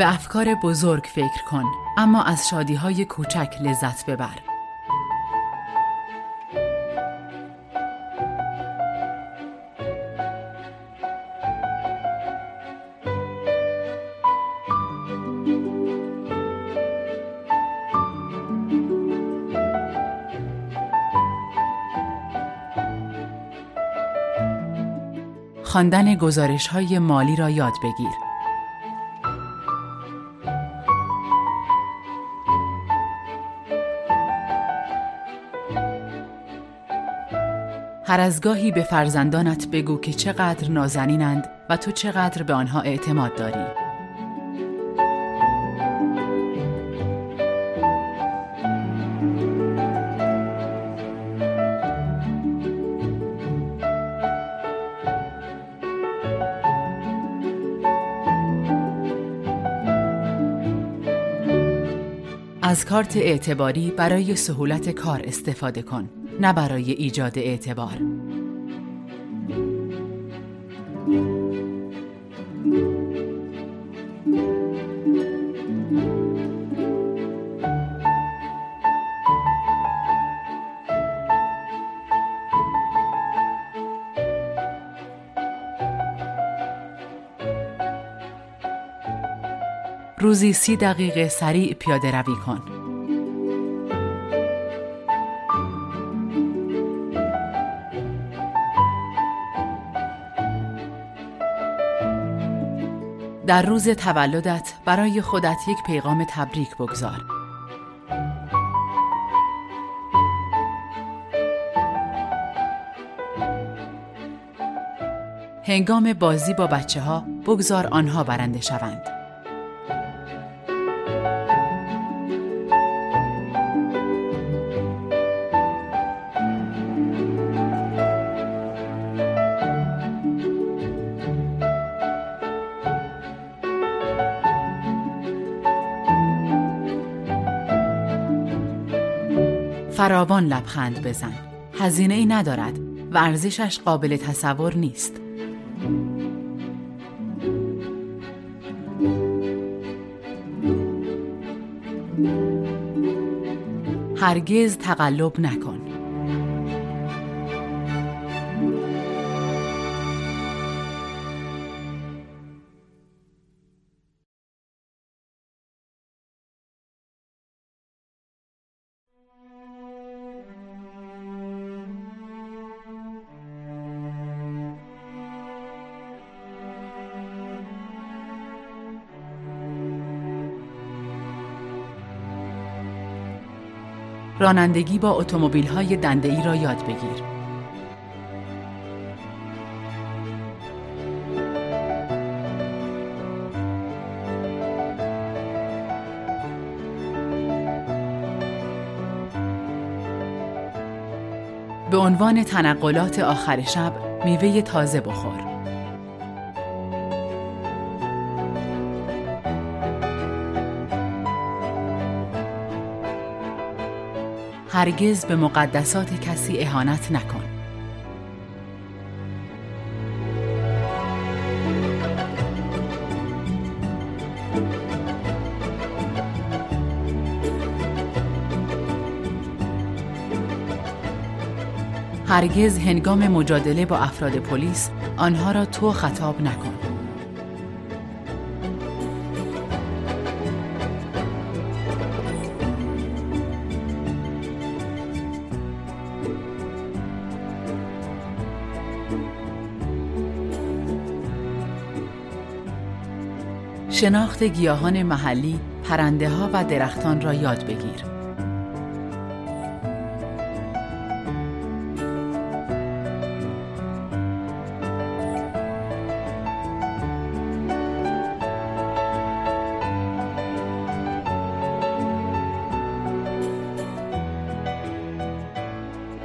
به افکار بزرگ فکر کن اما از شادی های کوچک لذت ببر خواندن گزارش های مالی را یاد بگیر. هر از گاهی به فرزندانت بگو که چقدر نازنینند و تو چقدر به آنها اعتماد داری. از کارت اعتباری برای سهولت کار استفاده کن نه برای ایجاد اعتبار روزی سی دقیقه سریع پیاده روی کن. در روز تولدت برای خودت یک پیغام تبریک بگذار. هنگام بازی با بچه ها بگذار آنها برنده شوند. فراوان لبخند بزن. هزینه ای ندارد و ارزشش قابل تصور نیست. هرگز تقلب نکن. رانندگی با اتومبیل های دنده ای را یاد بگیر. به عنوان تنقلات آخر شب میوه تازه بخور. هرگز به مقدسات کسی اهانت نکن. هرگز هنگام مجادله با افراد پلیس آنها را تو خطاب نکن. شناخت گیاهان محلی، پرنده ها و درختان را یاد بگیر.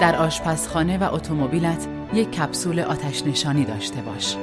در آشپزخانه و اتومبیلت یک کپسول آتش نشانی داشته باش.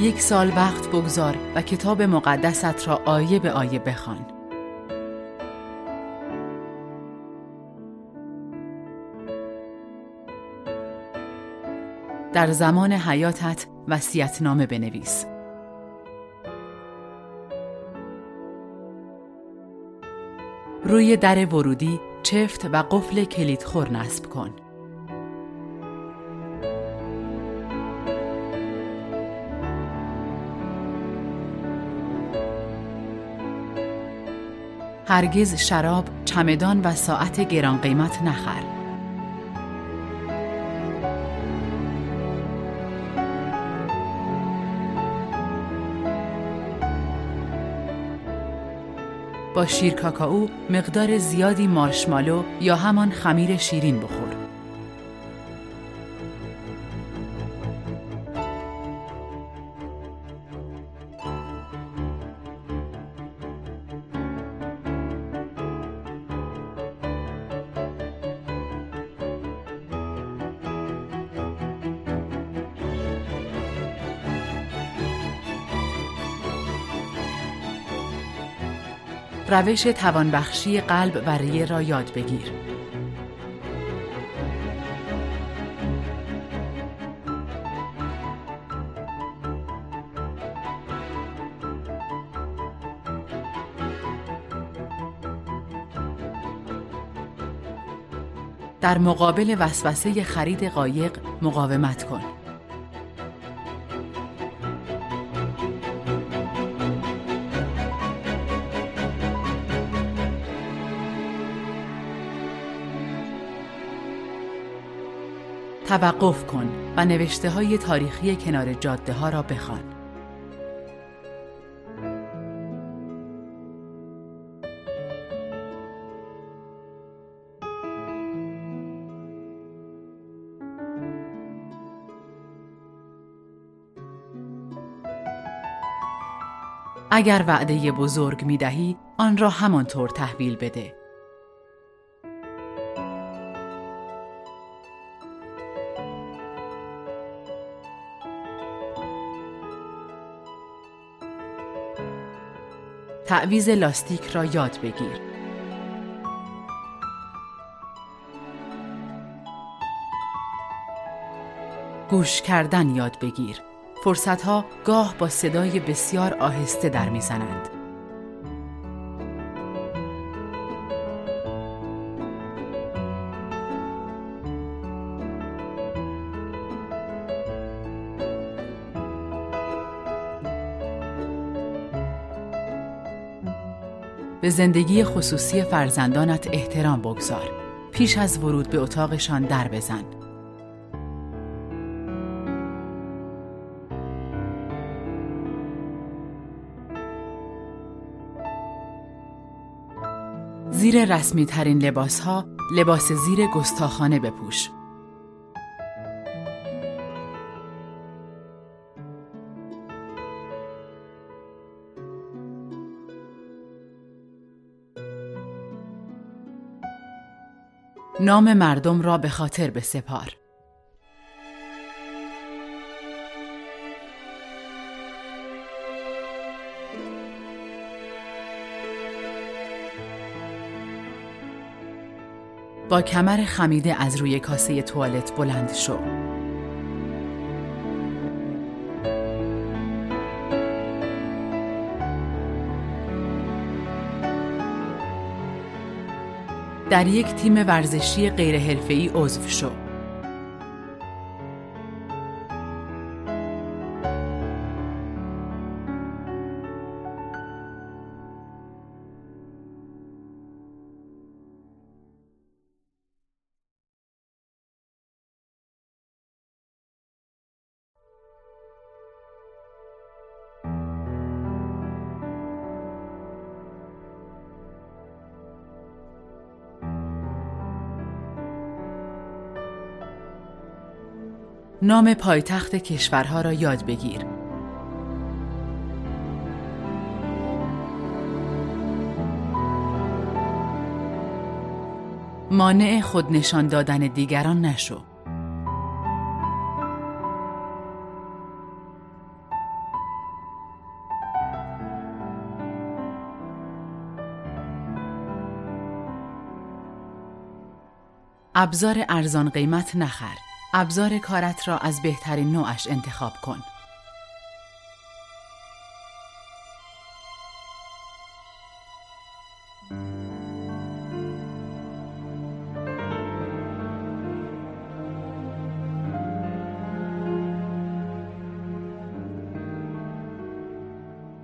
یک سال وقت بگذار و کتاب مقدست را آیه به آیه بخوان. در زمان حیاتت وصیت‌نامه بنویس. روی در ورودی چفت و قفل کلیدخور نصب کن. هرگز شراب، چمدان و ساعت گران قیمت نخر. با شیر کاکائو مقدار زیادی مارشمالو یا همان خمیر شیرین بخور. روش توانبخشی قلب و ریه را یاد بگیر. در مقابل وسوسه خرید قایق مقاومت کن. توقف کن و نوشته های تاریخی کنار جاده ها را بخوان. اگر وعده بزرگ می دهی آن را همانطور تحویل بده تعویز لاستیک را یاد بگیر. گوش کردن یاد بگیر. فرصتها گاه با صدای بسیار آهسته در می‌زنند. به زندگی خصوصی فرزندانت احترام بگذار. پیش از ورود به اتاقشان در بزن. زیر رسمی ترین لباس ها لباس زیر گستاخانه بپوش. نام مردم را به خاطر بسپار. با کمر خمیده از روی کاسه توالت بلند شو. در یک تیم ورزشی غیرحرفه‌ای عضو شو. نام پایتخت کشورها را یاد بگیر. مانع خود نشان دادن دیگران نشو. ابزار ارزان قیمت نخر. ابزار کارت را از بهترین نوعش انتخاب کن.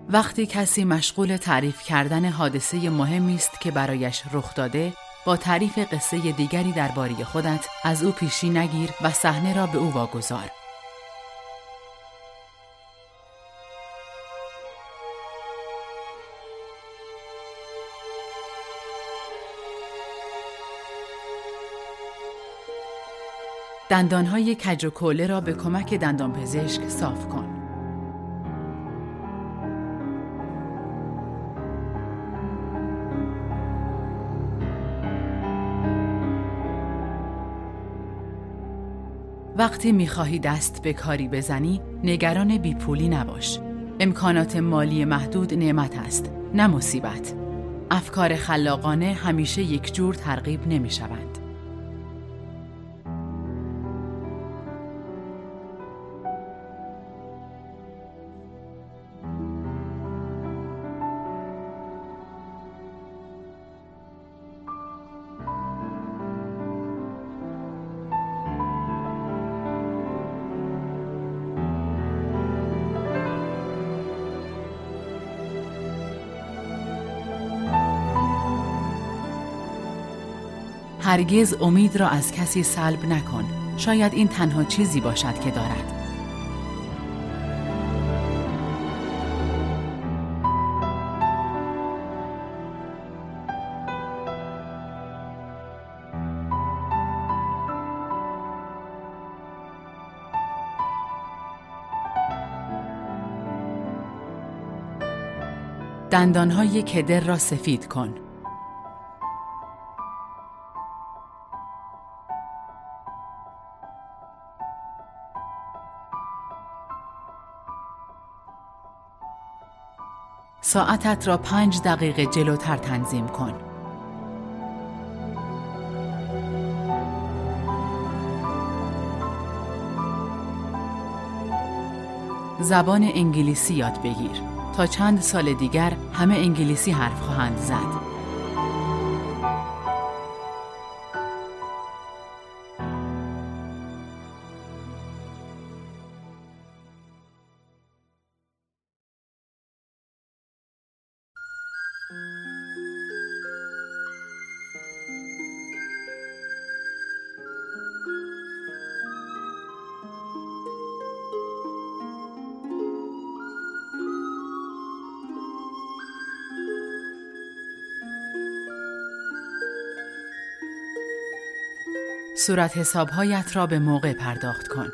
وقتی کسی مشغول تعریف کردن حادثه مهمی است که برایش رخ داده با تعریف قصه دیگری درباره خودت از او پیشی نگیر و صحنه را به او واگذار دندانهای کج و کوله را به کمک دندانپزشک صاف کن. وقتی می‌خواهی دست به کاری بزنی نگران بیپولی نباش امکانات مالی محدود نعمت است نه مصیبت افکار خلاقانه همیشه یک جور ترغیب نمی شوند. هرگز امید را از کسی سلب نکن. شاید این تنها چیزی باشد که دارد. دندانهای کدر را سفید کن. ساعتت را پنج دقیقه جلوتر تنظیم کن. زبان انگلیسی یاد بگیر تا چند سال دیگر همه انگلیسی حرف خواهند زد. صورت حسابهایت را به موقع پرداخت کن.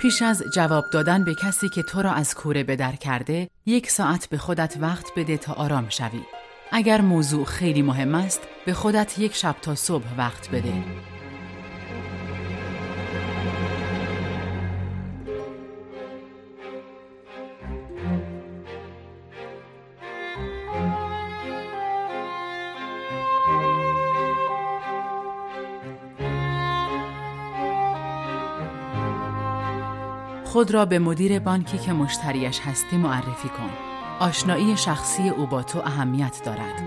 پیش از جواب دادن به کسی که تو را از کوره به در کرده، یک ساعت به خودت وقت بده تا آرام شوی. اگر موضوع خیلی مهم است به خودت یک شب تا صبح وقت بده خود را به مدیر بانکی که مشتریش هستی معرفی کن. آشنایی شخصی او با تو اهمیت دارد.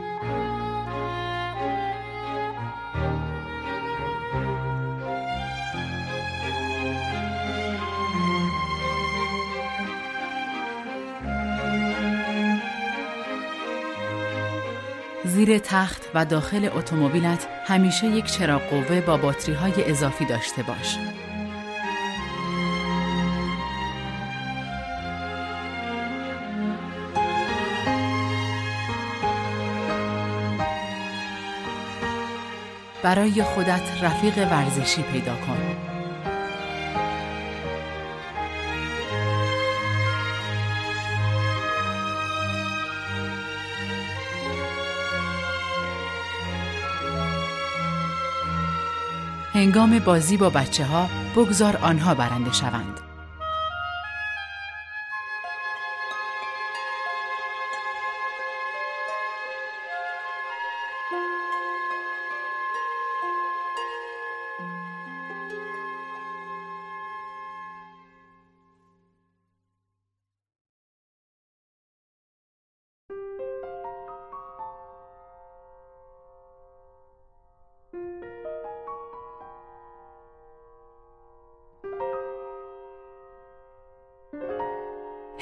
زیر تخت و داخل اتومبیلت همیشه یک چراغ قوه با باتری های اضافی داشته باش. برای خودت رفیق ورزشی پیدا کن. هنگام بازی با بچه ها بگذار آنها برنده شوند.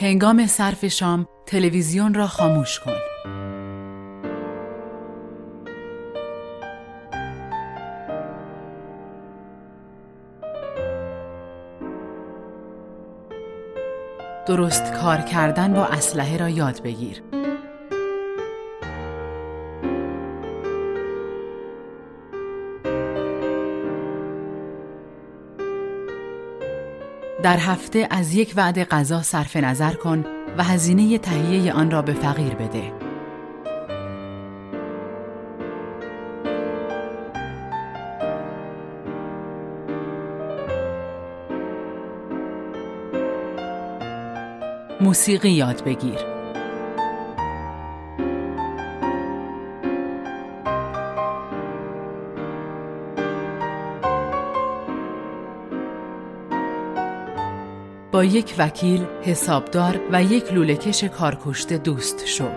هنگام صرف شام تلویزیون را خاموش کن. درست کار کردن با اسلحه را یاد بگیر. در هفته از یک وعده غذا صرف نظر کن و هزینه تهیه آن را به فقیر بده. موسیقی یاد بگیر. یک وکیل، حسابدار و یک لولهکش کارکشته دوست شو.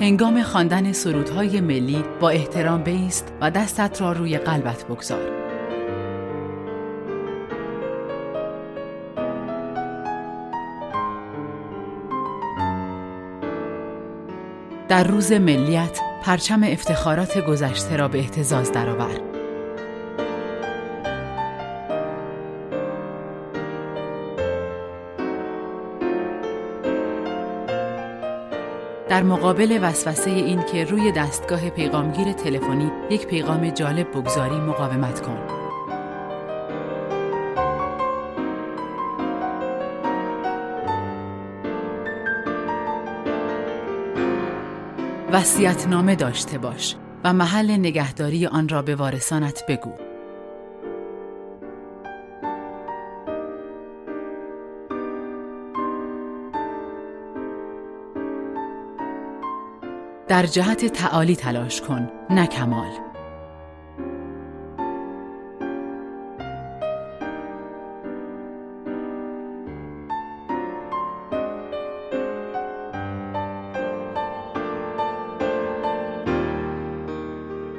هنگام خواندن سرودهای ملی با احترام بیست و دستت را روی قلبت بگذار. در روز ملیت پرچم افتخارات گذشته را به احتزاز درآور. در مقابل وسوسه این که روی دستگاه پیغامگیر تلفنی یک پیغام جالب بگذاری مقاومت کن. نامه داشته باش و محل نگهداری آن را به وارثانت بگو. در جهت تعالی تلاش کن، نه کمال.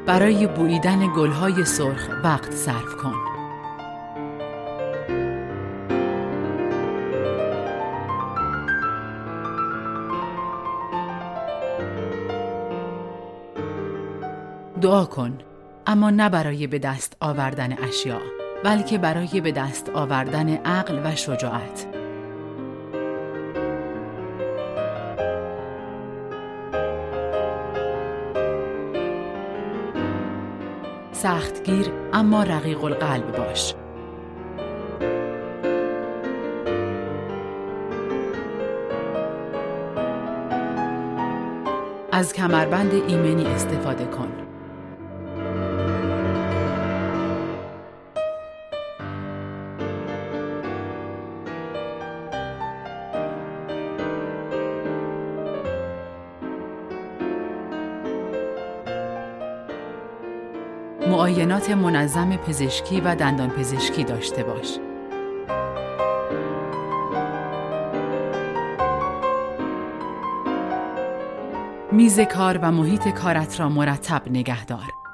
برای بوییدن گلهای سرخ وقت صرف کن. دعا کن اما نه برای به دست آوردن اشیاء بلکه برای به دست آوردن عقل و شجاعت سختگیر اما رقیق القلب باش. از کمربند ایمنی استفاده کن. معاینات منظم پزشکی و دندان پزشکی داشته باش. میز کار و محیط کارت را مرتب نگه دار.